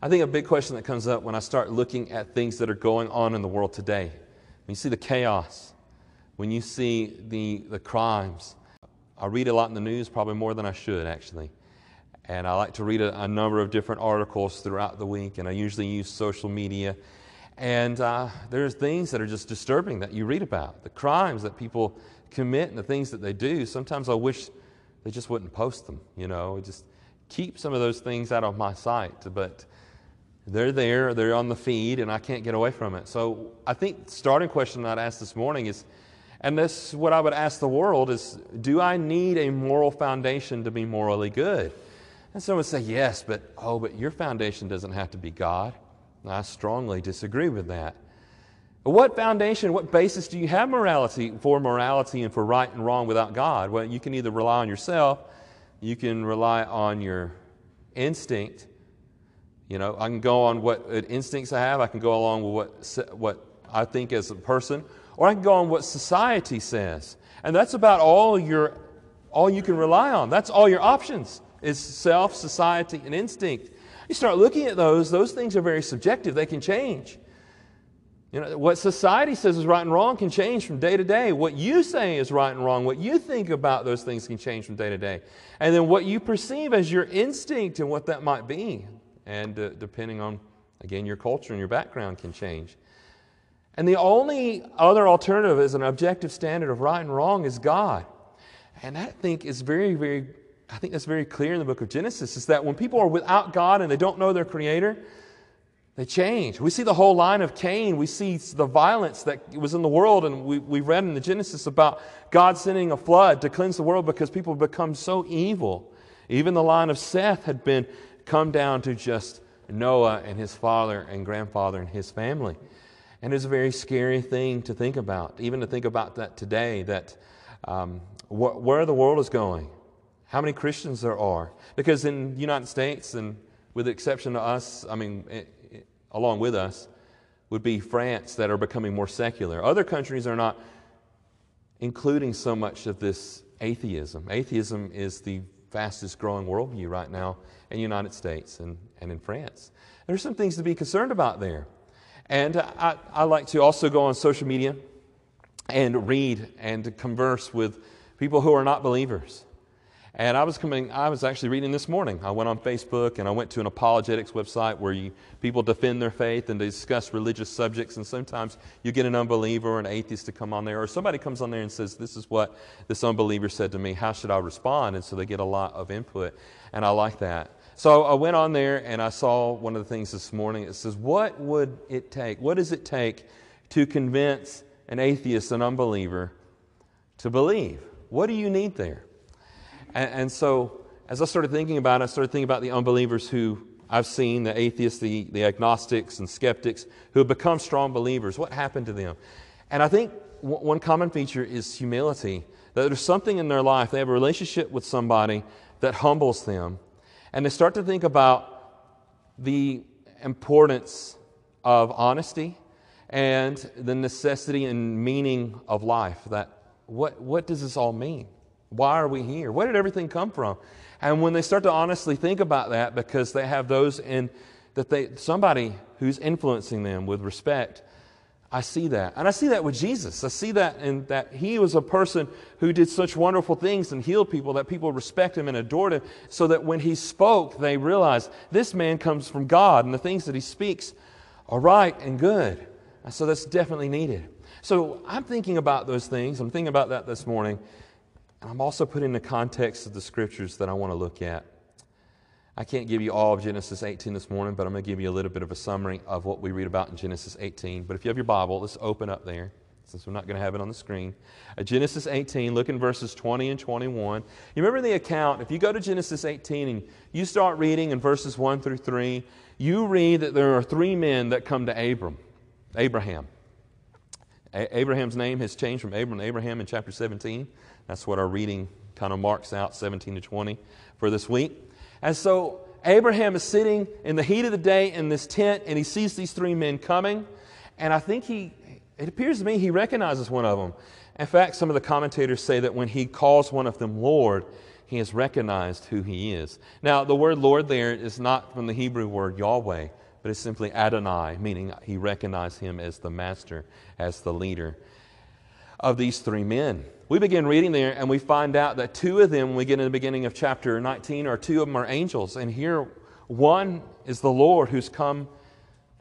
I think a big question that comes up when I start looking at things that are going on in the world today, when you see the chaos, when you see the, the crimes, I read a lot in the news, probably more than I should, actually. And I like to read a, a number of different articles throughout the week, and I usually use social media. And uh, there's things that are just disturbing that you read about the crimes that people commit and the things that they do. Sometimes I wish they just wouldn't post them, you know, just keep some of those things out of my sight. But they're there, they're on the feed, and I can't get away from it. So I think starting question I'd ask this morning is, and this what I would ask the world is, do I need a moral foundation to be morally good? And some would say, yes, but oh, but your foundation doesn't have to be God. I strongly disagree with that. What foundation, what basis do you have morality for morality and for right and wrong without God? Well, you can either rely on yourself, you can rely on your instinct. You know, I can go on what uh, instincts I have, I can go along with what, what I think as a person, or I can go on what society says. And that's about all your all you can rely on. That's all your options is self, society, and instinct. You start looking at those, those things are very subjective. They can change. You know, what society says is right and wrong can change from day to day. What you say is right and wrong, what you think about those things can change from day to day. And then what you perceive as your instinct and what that might be. And uh, depending on, again, your culture and your background can change. And the only other alternative is an objective standard of right and wrong is God. And I think is very, very, I think that's very clear in the book of Genesis, is that when people are without God and they don't know their creator, they change. We see the whole line of Cain. We see the violence that was in the world, and we, we read in the Genesis about God sending a flood to cleanse the world because people have become so evil. Even the line of Seth had been come down to just Noah and his father and grandfather and his family. And it's a very scary thing to think about, even to think about that today, that um, wh- where the world is going, how many Christians there are. Because in the United States, and with the exception of us, I mean, it, along with us, would be France that are becoming more secular. Other countries are not including so much of this atheism. Atheism is the fastest growing worldview right now in the United States and, and in France. There's some things to be concerned about there. And I, I like to also go on social media and read and converse with people who are not believers. And I was coming, I was actually reading this morning. I went on Facebook and I went to an apologetics website where you, people defend their faith and they discuss religious subjects. And sometimes you get an unbeliever or an atheist to come on there, or somebody comes on there and says, This is what this unbeliever said to me. How should I respond? And so they get a lot of input. And I like that. So I went on there and I saw one of the things this morning. It says, What would it take? What does it take to convince an atheist, an unbeliever, to believe? What do you need there? And, and, so, as I started thinking about it, I started thinking about the unbelievers who I've seen, the atheists, the, the agnostics, and skeptics who have become strong believers. What happened to them? And I think w- one common feature is humility. That there's something in their life, they have a relationship with somebody that humbles them. And they start to think about the importance of honesty and the necessity and meaning of life. That what, what does this all mean? Why are we here? Where did everything come from? And when they start to honestly think about that, because they have those in that they somebody who's influencing them with respect, I see that. And I see that with Jesus. I see that in that he was a person who did such wonderful things and healed people that people respect him and adored him, so that when he spoke, they realized this man comes from God and the things that he speaks are right and good. And so that's definitely needed. So I'm thinking about those things. I'm thinking about that this morning. And I'm also putting the context of the scriptures that I want to look at. I can't give you all of Genesis 18 this morning, but I'm going to give you a little bit of a summary of what we read about in Genesis 18. But if you have your Bible, let's open up there, since we're not going to have it on the screen. Uh, Genesis 18, look in verses 20 and 21. You remember the account, if you go to Genesis 18 and you start reading in verses 1 through 3, you read that there are three men that come to Abram, Abraham. A- Abraham's name has changed from Abram to Abraham in chapter 17. That's what our reading kind of marks out 17 to 20 for this week. And so Abraham is sitting in the heat of the day in this tent and he sees these three men coming. And I think he, it appears to me, he recognizes one of them. In fact, some of the commentators say that when he calls one of them Lord, he has recognized who he is. Now, the word Lord there is not from the Hebrew word Yahweh, but it's simply Adonai, meaning he recognized him as the master, as the leader of these three men. We begin reading there and we find out that two of them, when we get in the beginning of chapter 19, or two of them are angels. And here, one is the Lord who's come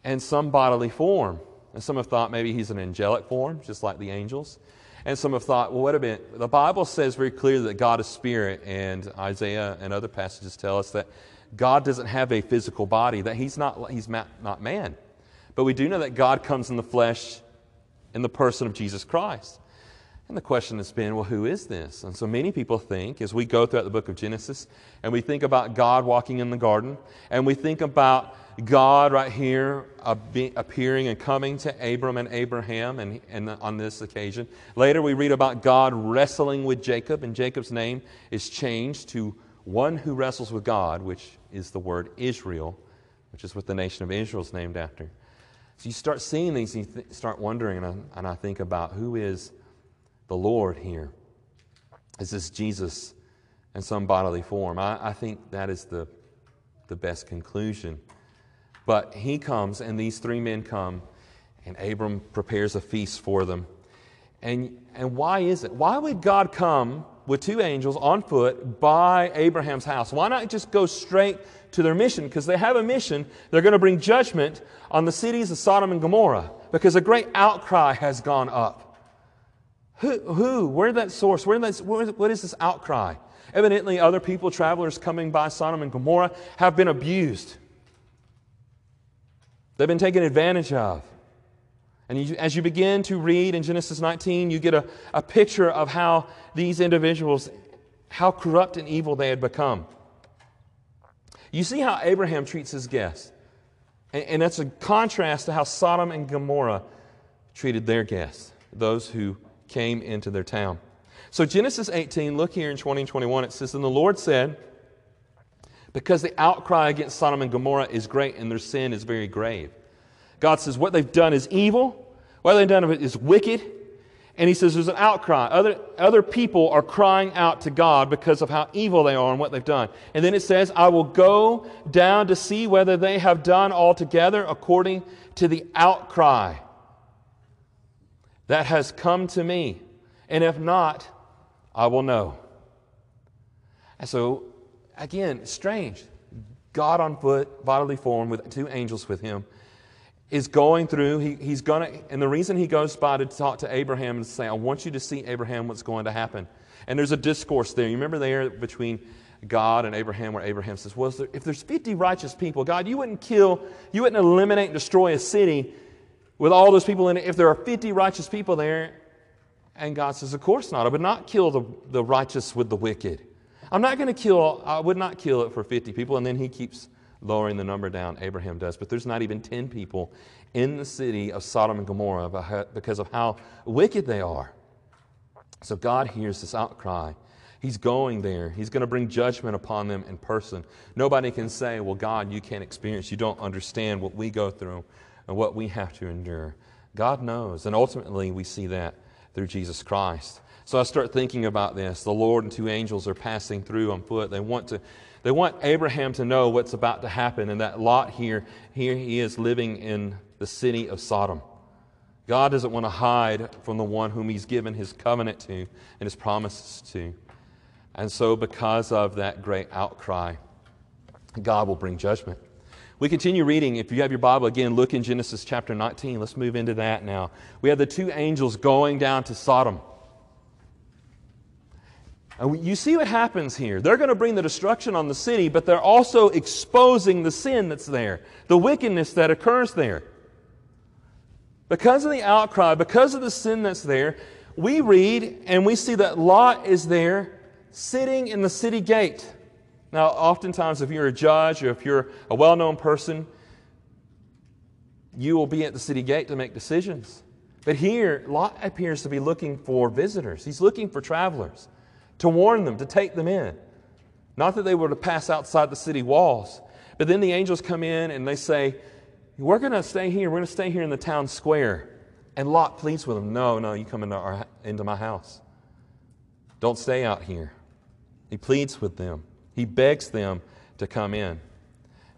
in some bodily form. And some have thought maybe he's an angelic form, just like the angels. And some have thought, well, wait a minute. The Bible says very clearly that God is spirit, and Isaiah and other passages tell us that God doesn't have a physical body, that he's not, he's not man. But we do know that God comes in the flesh in the person of Jesus Christ. And the question has been, well, who is this? And so many people think, as we go throughout the book of Genesis, and we think about God walking in the garden, and we think about God right here appearing and coming to Abram and Abraham and, and on this occasion. Later, we read about God wrestling with Jacob, and Jacob's name is changed to one who wrestles with God, which is the word Israel, which is what the nation of Israel is named after. So you start seeing these, and you th- start wondering, and I, and I think about who is the Lord here? Is this Jesus in some bodily form? I, I think that is the, the best conclusion. But he comes, and these three men come, and Abram prepares a feast for them. And, and why is it? Why would God come with two angels on foot by Abraham's house? Why not just go straight to their mission? Because they have a mission. They're going to bring judgment on the cities of Sodom and Gomorrah because a great outcry has gone up. Who? who where that source? Where that, what is this outcry? Evidently, other people, travelers coming by Sodom and Gomorrah, have been abused. They've been taken advantage of. And you, as you begin to read in Genesis 19, you get a, a picture of how these individuals, how corrupt and evil they had become. You see how Abraham treats his guests. And, and that's a contrast to how Sodom and Gomorrah treated their guests, those who came into their town. So, Genesis 18, look here in 20 and 21, it says, And the Lord said, Because the outcry against Sodom and Gomorrah is great and their sin is very grave. God says, What they've done is evil, what they've done is wicked. And he says there's an outcry. Other, other people are crying out to God because of how evil they are and what they've done. And then it says, I will go down to see whether they have done altogether according to the outcry that has come to me. And if not, I will know. And so, again, strange. God on foot, bodily form, with two angels with him, is going through. He, he's going to, and the reason he goes by to talk to Abraham and say, I want you to see, Abraham, what's going to happen. And there's a discourse there. You remember there between God and Abraham, where Abraham says, Well, if there's 50 righteous people, God, you wouldn't kill, you wouldn't eliminate and destroy a city with all those people in it, if there are 50 righteous people there, and God says, Of course not. I would not kill the, the righteous with the wicked. I'm not going to kill, I would not kill it for 50 people. And then he keeps lowering the number down, Abraham does. But there's not even 10 people in the city of Sodom and Gomorrah because of how wicked they are. So God hears this outcry. He's going there. He's going to bring judgment upon them in person. Nobody can say, Well, God, you can't experience, you don't understand what we go through and what we have to endure. God knows. And ultimately, we see that through Jesus Christ. So I start thinking about this. The Lord and two angels are passing through on foot. They want to. They want Abraham to know what's about to happen, and that Lot here, here he is living in the city of Sodom. God doesn't want to hide from the one whom he's given his covenant to and his promises to. And so, because of that great outcry, God will bring judgment. We continue reading. If you have your Bible again, look in Genesis chapter 19. Let's move into that now. We have the two angels going down to Sodom. And you see what happens here. They're going to bring the destruction on the city, but they're also exposing the sin that's there, the wickedness that occurs there. Because of the outcry, because of the sin that's there, we read and we see that Lot is there sitting in the city gate. Now, oftentimes, if you're a judge or if you're a well known person, you will be at the city gate to make decisions. But here, Lot appears to be looking for visitors. He's looking for travelers to warn them, to take them in. Not that they were to pass outside the city walls. But then the angels come in and they say, We're going to stay here. We're going to stay here in the town square. And Lot pleads with them, No, no, you come into, our, into my house. Don't stay out here. He pleads with them, he begs them to come in.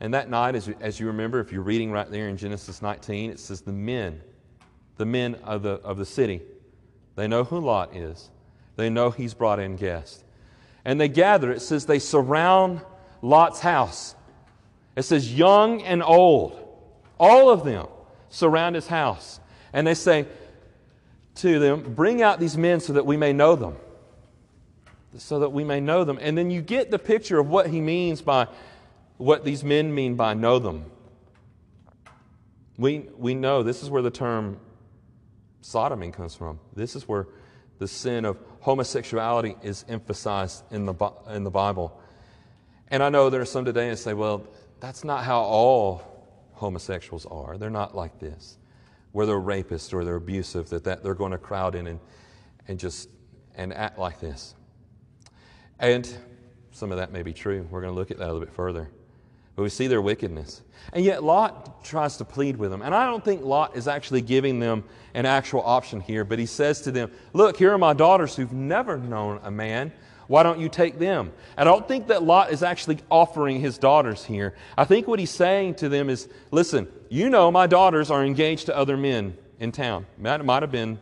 And that night, as you, as you remember, if you're reading right there in Genesis 19, it says the men, the men of the, of the city, they know who Lot is. They know he's brought in guests. And they gather, it says they surround Lot's house. It says young and old, all of them surround his house. And they say to them, Bring out these men so that we may know them. So that we may know them. And then you get the picture of what he means by what these men mean by know them. We, we know this is where the term sodomy comes from. This is where the sin of homosexuality is emphasized in the, in the Bible. And I know there are some today that say, well, that's not how all homosexuals are. They're not like this, where they're rapists or they're abusive, that, that they're going to crowd in and, and just and act like this. And some of that may be true. We're going to look at that a little bit further. But we see their wickedness. And yet Lot tries to plead with them. And I don't think Lot is actually giving them an actual option here, but he says to them, Look, here are my daughters who've never known a man. Why don't you take them? I don't think that Lot is actually offering his daughters here. I think what he's saying to them is, Listen, you know my daughters are engaged to other men in town. That might have been,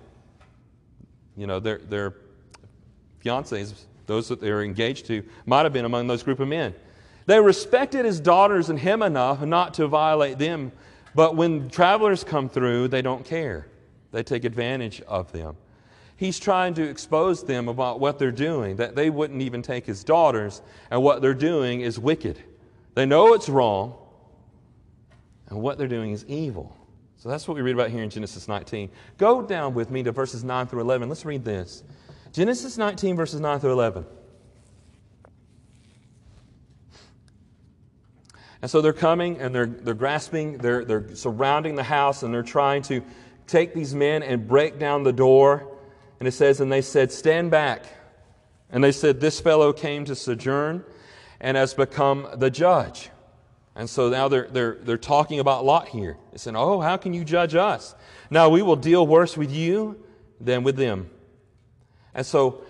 you know, their, their fiancés, those that they're engaged to, might have been among those group of men. They respected his daughters and him enough not to violate them, but when travelers come through, they don't care. They take advantage of them. He's trying to expose them about what they're doing, that they wouldn't even take his daughters, and what they're doing is wicked. They know it's wrong, and what they're doing is evil. So that's what we read about here in Genesis 19. Go down with me to verses 9 through 11. Let's read this. Genesis 19, verses 9 through 11. And so they're coming and they're, they're grasping, they're, they're surrounding the house and they're trying to take these men and break down the door. And it says, And they said, Stand back. And they said, This fellow came to sojourn and has become the judge. And so now they're, they're, they're talking about Lot here. They said, Oh, how can you judge us? Now we will deal worse with you than with them. And so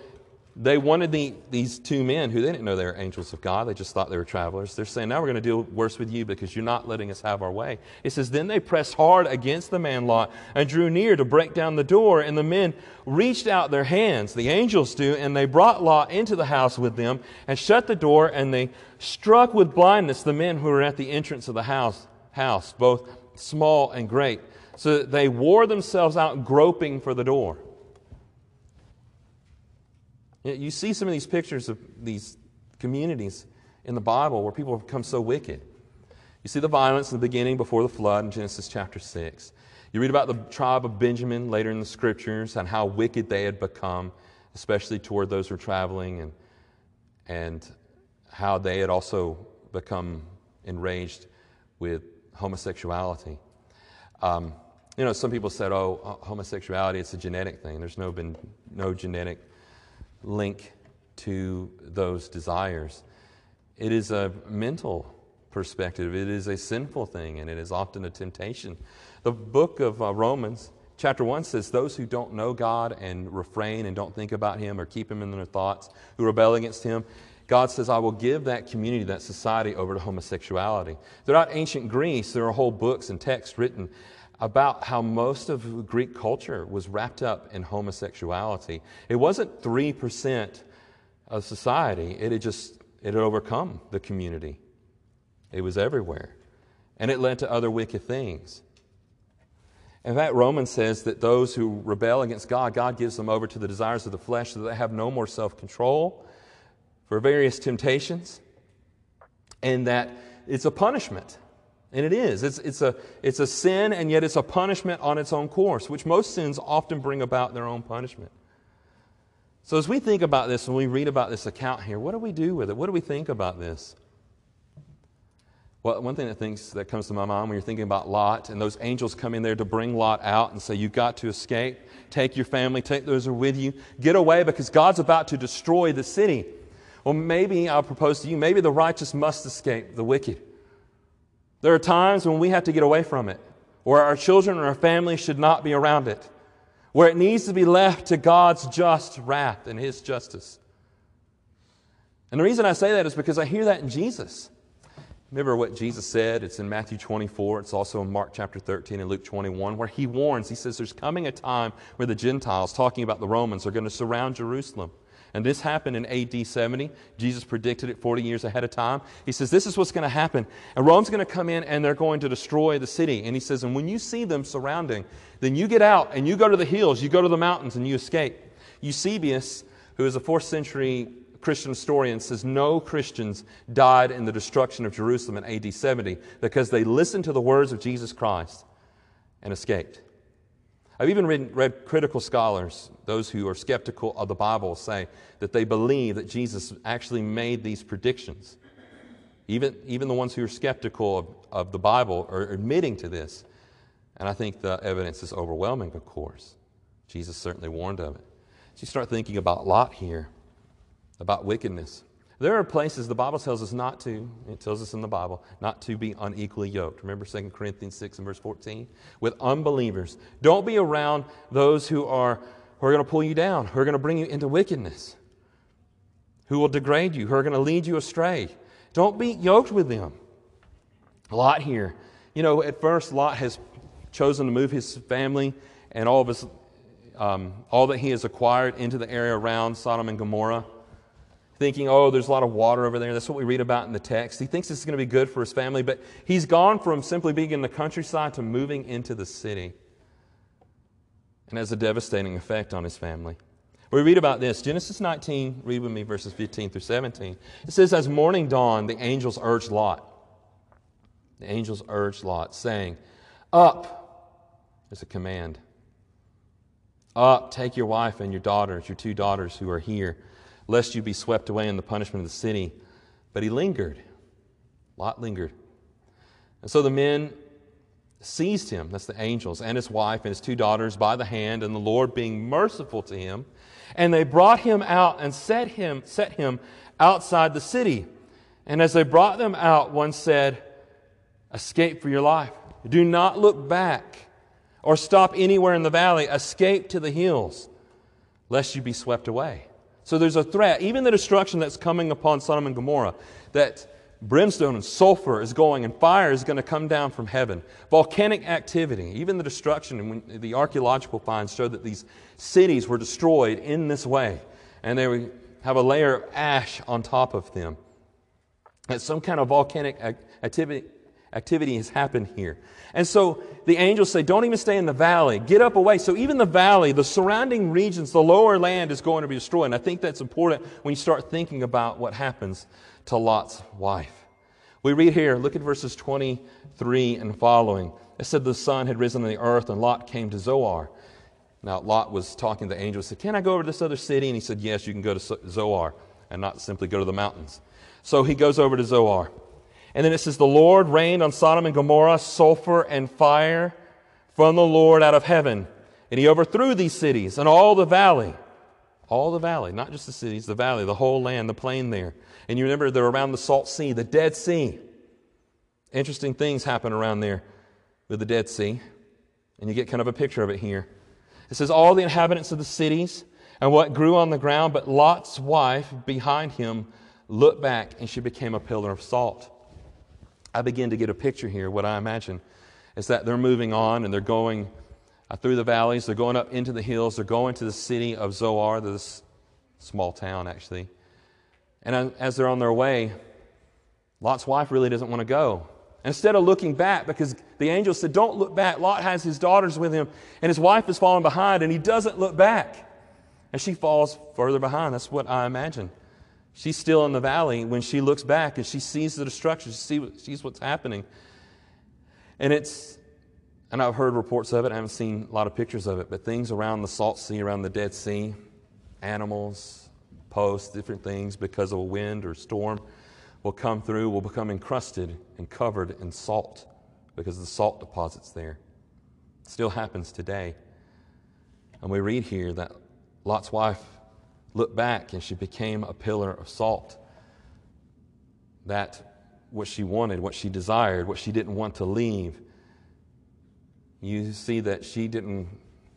they wanted the, these two men who they didn't know they were angels of God. They just thought they were travelers. They're saying, now we're going to deal worse with you because you're not letting us have our way. It says, then they pressed hard against the man Lot and drew near to break down the door. And the men reached out their hands, the angels do, and they brought Lot into the house with them and shut the door. And they struck with blindness the men who were at the entrance of the house, house both small and great, so they wore themselves out groping for the door. You see some of these pictures of these communities in the Bible where people have become so wicked. You see the violence in the beginning before the flood in Genesis chapter 6. You read about the tribe of Benjamin later in the scriptures and how wicked they had become, especially toward those who were traveling, and, and how they had also become enraged with homosexuality. Um, you know, some people said, oh, homosexuality, it's a genetic thing. There's no, been no genetic link to those desires. It is a mental perspective, it is a sinful thing, and it is often a temptation. The book of uh, Romans, chapter 1 says, Those who don't know God and refrain and don't think about Him or keep Him in their thoughts, who rebel against Him, God says, I will give that community, that society over to homosexuality. Throughout ancient Greece, there are whole books and texts written about how most of Greek culture was wrapped up in homosexuality. It wasn't 3% of society, it had just it had overcome the community. It was everywhere. And it led to other wicked things. In fact, Romans says that those who rebel against God, God gives them over to the desires of the flesh so that they have no more self control for various temptations, and that it's a punishment. And it is. It's, it's, a, it's a sin, and yet it's a punishment on its own course, which most sins often bring about their own punishment. So, as we think about this and we read about this account here, what do we do with it? What do we think about this? Well, one thing that, thinks, that comes to my mind when you're thinking about Lot and those angels come in there to bring Lot out and say, You've got to escape. Take your family, take those who are with you. Get away because God's about to destroy the city. Well, maybe I'll propose to you, maybe the righteous must escape the wicked. There are times when we have to get away from it, where our children and our family should not be around it, where it needs to be left to God's just wrath and His justice. And the reason I say that is because I hear that in Jesus. Remember what Jesus said? It's in Matthew 24. It's also in Mark chapter 13 and Luke 21, where he warns. He says, There's coming a time where the Gentiles, talking about the Romans, are going to surround Jerusalem. And this happened in AD 70. Jesus predicted it 40 years ahead of time. He says, This is what's going to happen. And Rome's going to come in and they're going to destroy the city. And he says, And when you see them surrounding, then you get out and you go to the hills, you go to the mountains, and you escape. Eusebius, who is a fourth century Christian historian says no Christians died in the destruction of Jerusalem in AD 70 because they listened to the words of Jesus Christ and escaped. I've even read, read, critical scholars, those who are skeptical of the Bible, say that they believe that Jesus actually made these predictions. Even, even the ones who are skeptical of, of the Bible are admitting to this. And I think the evidence is overwhelming, of course. Jesus certainly warned of it. So you start thinking about Lot here about wickedness. There are places the Bible tells us not to, it tells us in the Bible, not to be unequally yoked. Remember 2 Corinthians 6 and verse 14? With unbelievers. Don't be around those who are, who are going to pull you down, who are going to bring you into wickedness, who will degrade you, who are going to lead you astray. Don't be yoked with them. Lot here. You know, at first, Lot has chosen to move his family and all of his, um, all that he has acquired into the area around Sodom and Gomorrah thinking, oh, there's a lot of water over there. That's what we read about in the text. He thinks this is going to be good for his family, but he's gone from simply being in the countryside to moving into the city. And has a devastating effect on his family. We read about this. Genesis 19, read with me verses 15 through 17. It says, As morning dawned, the angels urged Lot. The angels urged Lot, saying, Up is a command. Up, take your wife and your daughters, your two daughters who are here lest you be swept away in the punishment of the city. But he lingered. Lot lingered. And so the men seized him, that's the angels, and his wife and his two daughters by the hand, and the Lord being merciful to him. And they brought him out and set him, set him outside the city. And as they brought them out, one said, Escape for your life. Do not look back or stop anywhere in the valley. Escape to the hills, lest you be swept away. So there's a threat, even the destruction that's coming upon Sodom and Gomorrah, that brimstone and sulfur is going and fire is going to come down from heaven. Volcanic activity, even the destruction, and the archaeological finds show that these cities were destroyed in this way, and they have a layer of ash on top of them. That some kind of volcanic activity, activity has happened here. And so the angels say, Don't even stay in the valley, get up away. So even the valley, the surrounding regions, the lower land is going to be destroyed. And I think that's important when you start thinking about what happens to Lot's wife. We read here, look at verses 23 and following. It said the sun had risen on the earth, and Lot came to Zoar. Now, Lot was talking to the angel, said, Can I go over to this other city? And he said, Yes, you can go to Zoar, and not simply go to the mountains. So he goes over to Zoar. And then it says, The Lord rained on Sodom and Gomorrah sulfur and fire from the Lord out of heaven. And he overthrew these cities and all the valley. All the valley, not just the cities, the valley, the whole land, the plain there. And you remember they're around the Salt Sea, the Dead Sea. Interesting things happen around there with the Dead Sea. And you get kind of a picture of it here. It says, All the inhabitants of the cities and what grew on the ground, but Lot's wife behind him looked back and she became a pillar of salt. I begin to get a picture here. What I imagine is that they're moving on and they're going uh, through the valleys, they're going up into the hills, they're going to the city of Zoar, this small town actually. And as they're on their way, Lot's wife really doesn't want to go. Instead of looking back, because the angel said, Don't look back, Lot has his daughters with him, and his wife is falling behind, and he doesn't look back. And she falls further behind. That's what I imagine. She's still in the valley when she looks back and she sees the destruction. She sees what's happening. And it's, and I've heard reports of it, I haven't seen a lot of pictures of it, but things around the Salt Sea, around the Dead Sea, animals, posts, different things because of a wind or storm will come through, will become encrusted and covered in salt because of the salt deposits there. It still happens today. And we read here that Lot's wife looked back and she became a pillar of salt. That what she wanted, what she desired, what she didn't want to leave. You see that she didn't,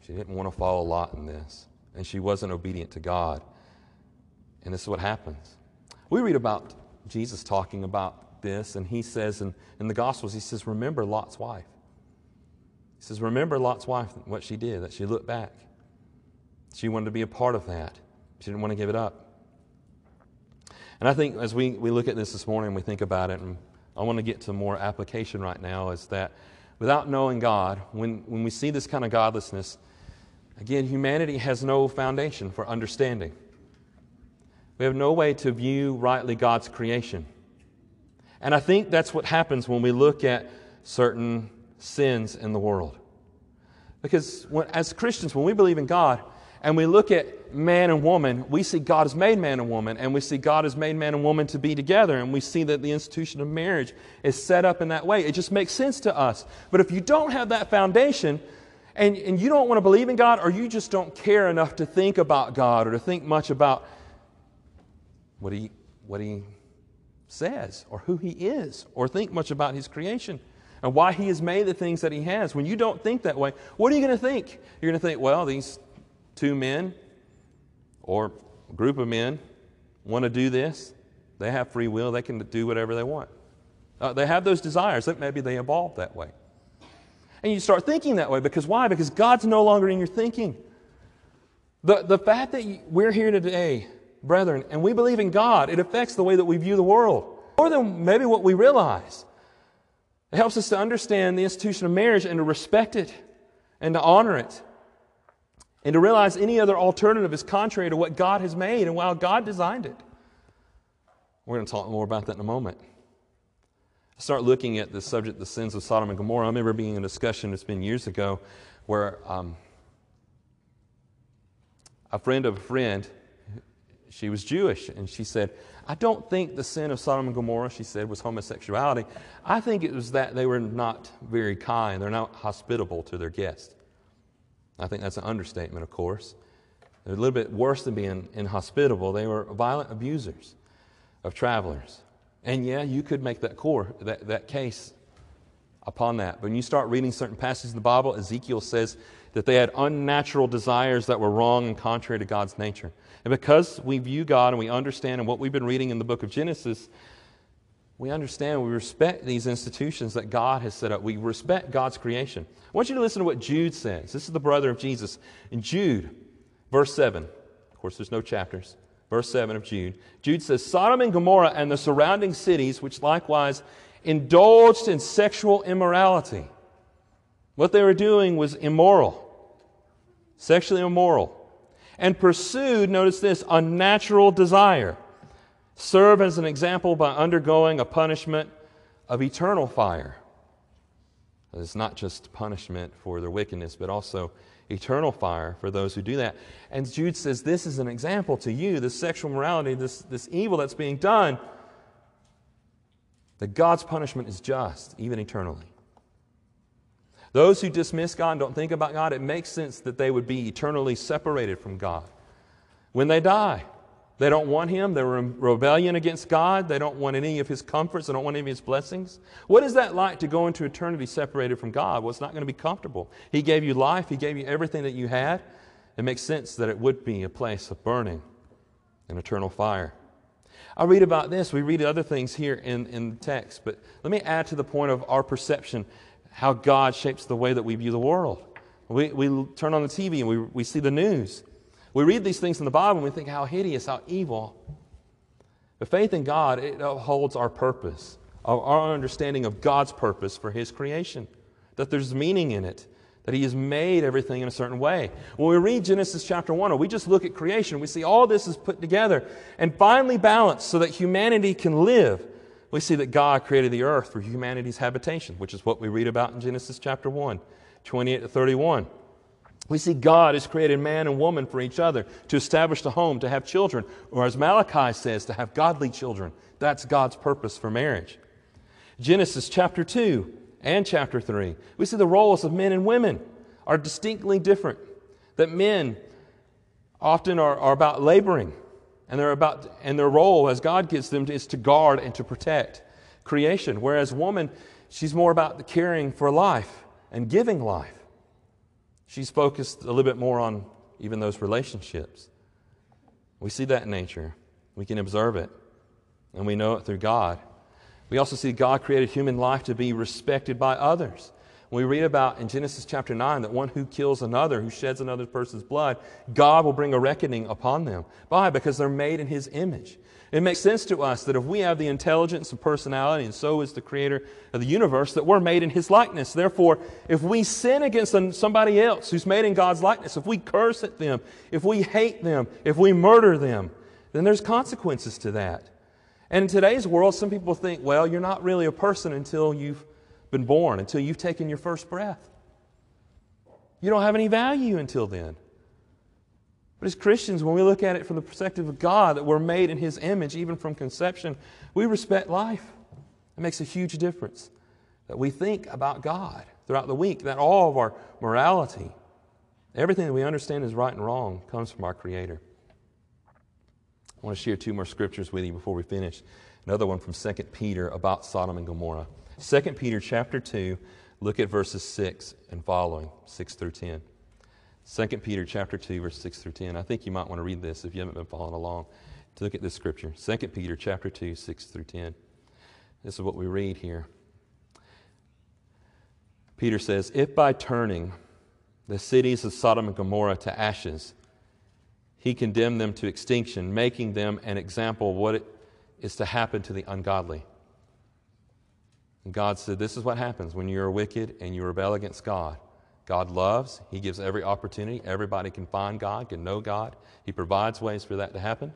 she didn't want to follow Lot in this, and she wasn't obedient to God. And this is what happens. We read about Jesus talking about this, and he says in, in the Gospels, he says, Remember Lot's wife. He says, Remember Lot's wife, what she did, that she looked back. She wanted to be a part of that, she didn't want to give it up. And I think as we, we look at this this morning and we think about it, and I want to get to more application right now, is that without knowing God, when, when we see this kind of godlessness, again, humanity has no foundation for understanding. We have no way to view rightly God's creation. And I think that's what happens when we look at certain sins in the world. Because when, as Christians, when we believe in God, and we look at man and woman, we see God has made man and woman, and we see God has made man and woman to be together, and we see that the institution of marriage is set up in that way. It just makes sense to us. But if you don't have that foundation, and, and you don't want to believe in God, or you just don't care enough to think about God or to think much about what He, what he says, or who He is, or think much about His creation and why He has made the things that He has, when you don't think that way, what are you going to think? You're going to think, well, these two men or a group of men want to do this, they have free will, they can do whatever they want. Uh, they have those desires, that maybe they evolved that way. And you start thinking that way because why? Because God's no longer in your thinking. The, the fact that we're here today, brethren, and we believe in God, it affects the way that we view the world more than maybe what we realize. It helps us to understand the institution of marriage and to respect it and to honor it and to realize any other alternative is contrary to what God has made and how God designed it. We're going to talk more about that in a moment. I start looking at the subject, the sins of Sodom and Gomorrah. I remember being in a discussion, it's been years ago, where um, a friend of a friend, she was Jewish, and she said, I don't think the sin of Sodom and Gomorrah, she said, was homosexuality. I think it was that they were not very kind, they're not hospitable to their guests. I think that's an understatement, of course. They're a little bit worse than being inhospitable. They were violent abusers of travelers. And yeah, you could make that core, that, that case upon that. But when you start reading certain passages in the Bible, Ezekiel says that they had unnatural desires that were wrong and contrary to God's nature. And because we view God and we understand and what we've been reading in the book of Genesis, we understand, we respect these institutions that God has set up. We respect God's creation. I want you to listen to what Jude says. This is the brother of Jesus. In Jude, verse 7, of course, there's no chapters. Verse 7 of Jude. Jude says, Sodom and Gomorrah and the surrounding cities, which likewise indulged in sexual immorality. What they were doing was immoral, sexually immoral, and pursued, notice this, unnatural desire serve as an example by undergoing a punishment of eternal fire. It's not just punishment for their wickedness, but also eternal fire for those who do that. And Jude says this is an example to you, this sexual morality, this, this evil that's being done, that God's punishment is just, even eternally. Those who dismiss God and don't think about God, it makes sense that they would be eternally separated from God when they die. They don't want him. They're in rebellion against God. They don't want any of his comforts. They don't want any of his blessings. What is that like to go into eternity separated from God? Well, it's not going to be comfortable. He gave you life, He gave you everything that you had. It makes sense that it would be a place of burning and eternal fire. I read about this. We read other things here in, in the text, but let me add to the point of our perception how God shapes the way that we view the world. We, we turn on the TV and we, we see the news. We read these things in the Bible and we think how hideous, how evil. But faith in God, it upholds our purpose, our understanding of God's purpose for His creation, that there's meaning in it, that He has made everything in a certain way. When we read Genesis chapter 1, or we just look at creation, we see all this is put together and finally balanced so that humanity can live. We see that God created the earth for humanity's habitation, which is what we read about in Genesis chapter 1, 28 to 31. We see God has created man and woman for each other to establish the home, to have children, or as Malachi says, to have godly children. That's God's purpose for marriage. Genesis chapter 2 and chapter 3, we see the roles of men and women are distinctly different. That men often are, are about laboring, and, they're about, and their role, as God gives them, is to guard and to protect creation, whereas woman, she's more about the caring for life and giving life. She's focused a little bit more on even those relationships. We see that in nature, we can observe it. and we know it through God. We also see God created human life to be respected by others. We read about in Genesis chapter 9 that one who kills another, who sheds another person's blood, God will bring a reckoning upon them. Why? Because they're made in His image. It makes sense to us that if we have the intelligence and personality, and so is the creator of the universe, that we're made in his likeness. Therefore, if we sin against somebody else who's made in God's likeness, if we curse at them, if we hate them, if we murder them, then there's consequences to that. And in today's world, some people think, well, you're not really a person until you've been born, until you've taken your first breath. You don't have any value until then. But as Christians, when we look at it from the perspective of God, that we're made in His image, even from conception, we respect life. It makes a huge difference that we think about God throughout the week, that all of our morality, everything that we understand is right and wrong, comes from our Creator. I want to share two more scriptures with you before we finish. Another one from 2 Peter about Sodom and Gomorrah. 2 Peter chapter 2, look at verses 6 and following, 6 through 10. 2 Peter chapter 2, verse 6 through 10. I think you might want to read this if you haven't been following along to look at this scripture. 2 Peter chapter 2, 6 through 10. This is what we read here. Peter says, If by turning the cities of Sodom and Gomorrah to ashes, he condemned them to extinction, making them an example of what is to happen to the ungodly. And God said, This is what happens when you are wicked and you rebel against God. God loves, He gives every opportunity. Everybody can find God, can know God. He provides ways for that to happen.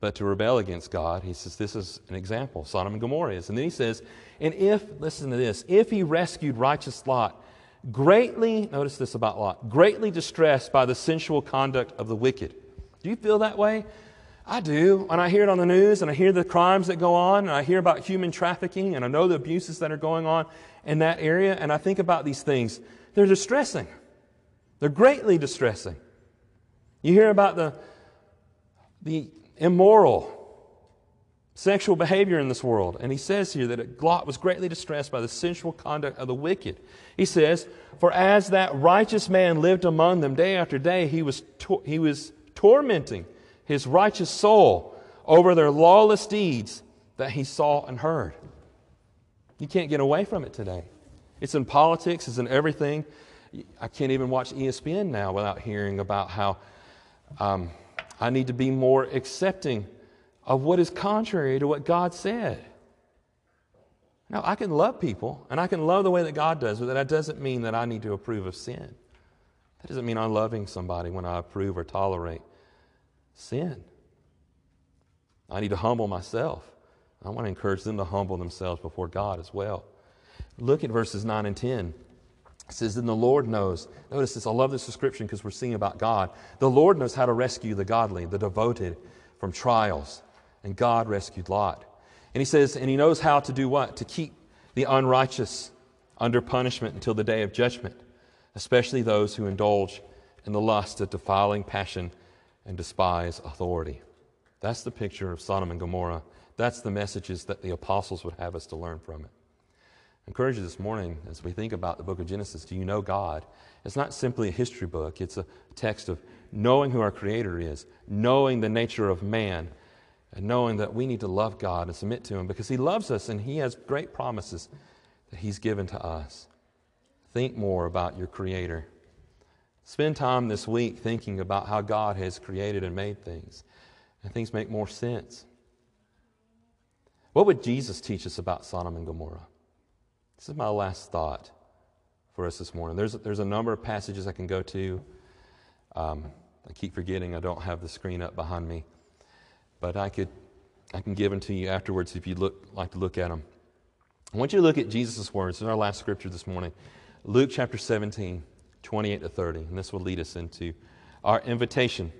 But to rebel against God, He says, This is an example. Sodom and Gomorrah is. And then He says, And if, listen to this, if He rescued righteous Lot, greatly, notice this about Lot, greatly distressed by the sensual conduct of the wicked. Do you feel that way? I do. And I hear it on the news and I hear the crimes that go on and I hear about human trafficking and I know the abuses that are going on in that area and I think about these things. They're distressing. They're greatly distressing. You hear about the, the immoral sexual behavior in this world. And he says here that Lot was greatly distressed by the sensual conduct of the wicked. He says, For as that righteous man lived among them day after day, he was, to- he was tormenting his righteous soul over their lawless deeds that he saw and heard. You can't get away from it today. It's in politics, it's in everything. I can't even watch ESPN now without hearing about how um, I need to be more accepting of what is contrary to what God said. Now, I can love people and I can love the way that God does, but that doesn't mean that I need to approve of sin. That doesn't mean I'm loving somebody when I approve or tolerate sin. I need to humble myself. I want to encourage them to humble themselves before God as well. Look at verses 9 and 10. It says, Then the Lord knows. Notice this, I love this description because we're seeing about God. The Lord knows how to rescue the godly, the devoted from trials and God rescued Lot. And he says, and he knows how to do what? To keep the unrighteous under punishment until the day of judgment, especially those who indulge in the lust of defiling passion and despise authority. That's the picture of Sodom and Gomorrah. That's the messages that the apostles would have us to learn from it. I encourage you this morning as we think about the book of Genesis do you know God? It's not simply a history book, it's a text of knowing who our Creator is, knowing the nature of man, and knowing that we need to love God and submit to Him because He loves us and He has great promises that He's given to us. Think more about your Creator. Spend time this week thinking about how God has created and made things, and things make more sense. What would Jesus teach us about Sodom and Gomorrah? This is my last thought for us this morning. There's, there's a number of passages I can go to. Um, I keep forgetting I don't have the screen up behind me but I could I can give them to you afterwards if you'd look, like to look at them. I want you to look at Jesus' words in our last scripture this morning, Luke chapter 17, 28 to 30, and this will lead us into our invitation.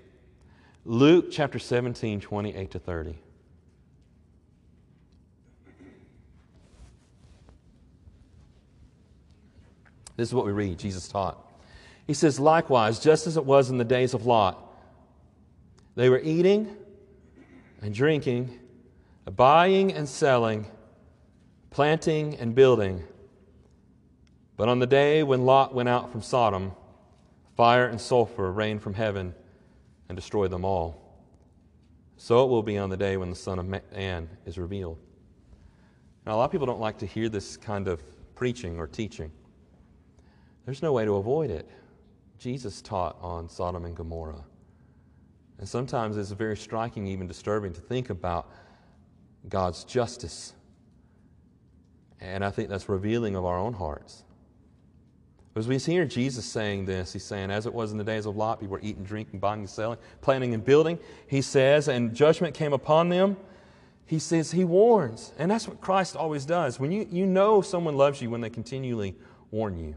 Luke chapter 17, 28 to 30. This is what we read, Jesus taught. He says, Likewise, just as it was in the days of Lot, they were eating and drinking, buying and selling, planting and building. But on the day when Lot went out from Sodom, fire and sulfur rained from heaven and destroyed them all. so it will be on the day when the Son of Man is revealed. Now, a lot of people don't like to hear this kind of preaching or teaching. There's no way to avoid it. Jesus taught on Sodom and Gomorrah. And sometimes it's very striking, even disturbing, to think about God's justice. And I think that's revealing of our own hearts. As we hear Jesus saying this, he's saying, as it was in the days of Lot, people were eating, drinking, buying and selling, planting and building. He says, and judgment came upon them. He says, he warns. And that's what Christ always does. When you, you know someone loves you when they continually warn you.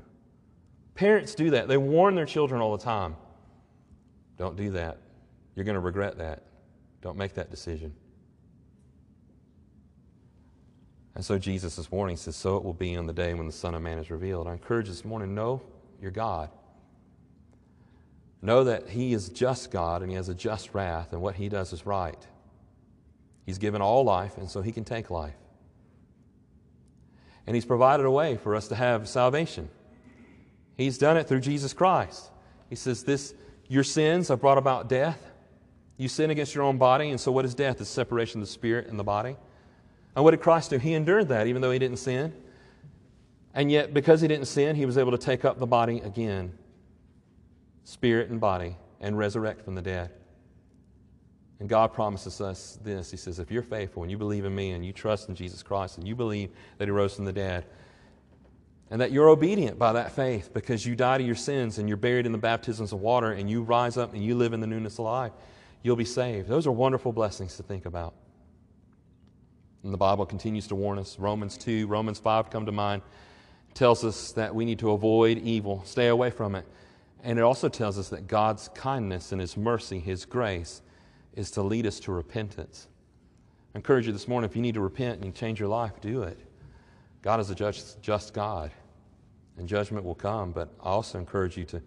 Parents do that. They warn their children all the time. Don't do that. You're going to regret that. Don't make that decision. And so Jesus' warning says, So it will be on the day when the Son of Man is revealed. I encourage this morning know your God. Know that He is just God and He has a just wrath, and what He does is right. He's given all life, and so He can take life. And He's provided a way for us to have salvation. He's done it through Jesus Christ. He says, This your sins have brought about death. You sin against your own body, and so what is death? It's separation of the spirit and the body. And what did Christ do? He endured that even though he didn't sin. And yet, because he didn't sin, he was able to take up the body again, spirit and body, and resurrect from the dead. And God promises us this He says, if you're faithful and you believe in me and you trust in Jesus Christ and you believe that He rose from the dead, and that you're obedient by that faith because you die to your sins and you're buried in the baptisms of water and you rise up and you live in the newness of life, you'll be saved. Those are wonderful blessings to think about. And the Bible continues to warn us. Romans 2, Romans 5 come to mind, tells us that we need to avoid evil, stay away from it. And it also tells us that God's kindness and His mercy, His grace, is to lead us to repentance. I encourage you this morning if you need to repent and change your life, do it. God is a just, just God, and judgment will come, but I also encourage you to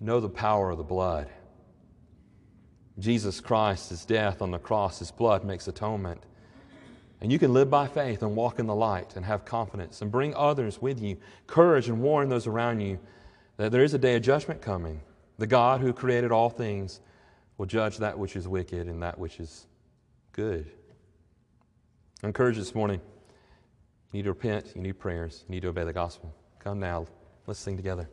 know the power of the blood. Jesus Christ, His death on the cross, His blood makes atonement. And you can live by faith and walk in the light and have confidence and bring others with you, courage, and warn those around you that there is a day of judgment coming. The God who created all things will judge that which is wicked and that which is good. I encourage you this morning. You need to repent, you need prayers, you need to obey the gospel. Come now, let's sing together.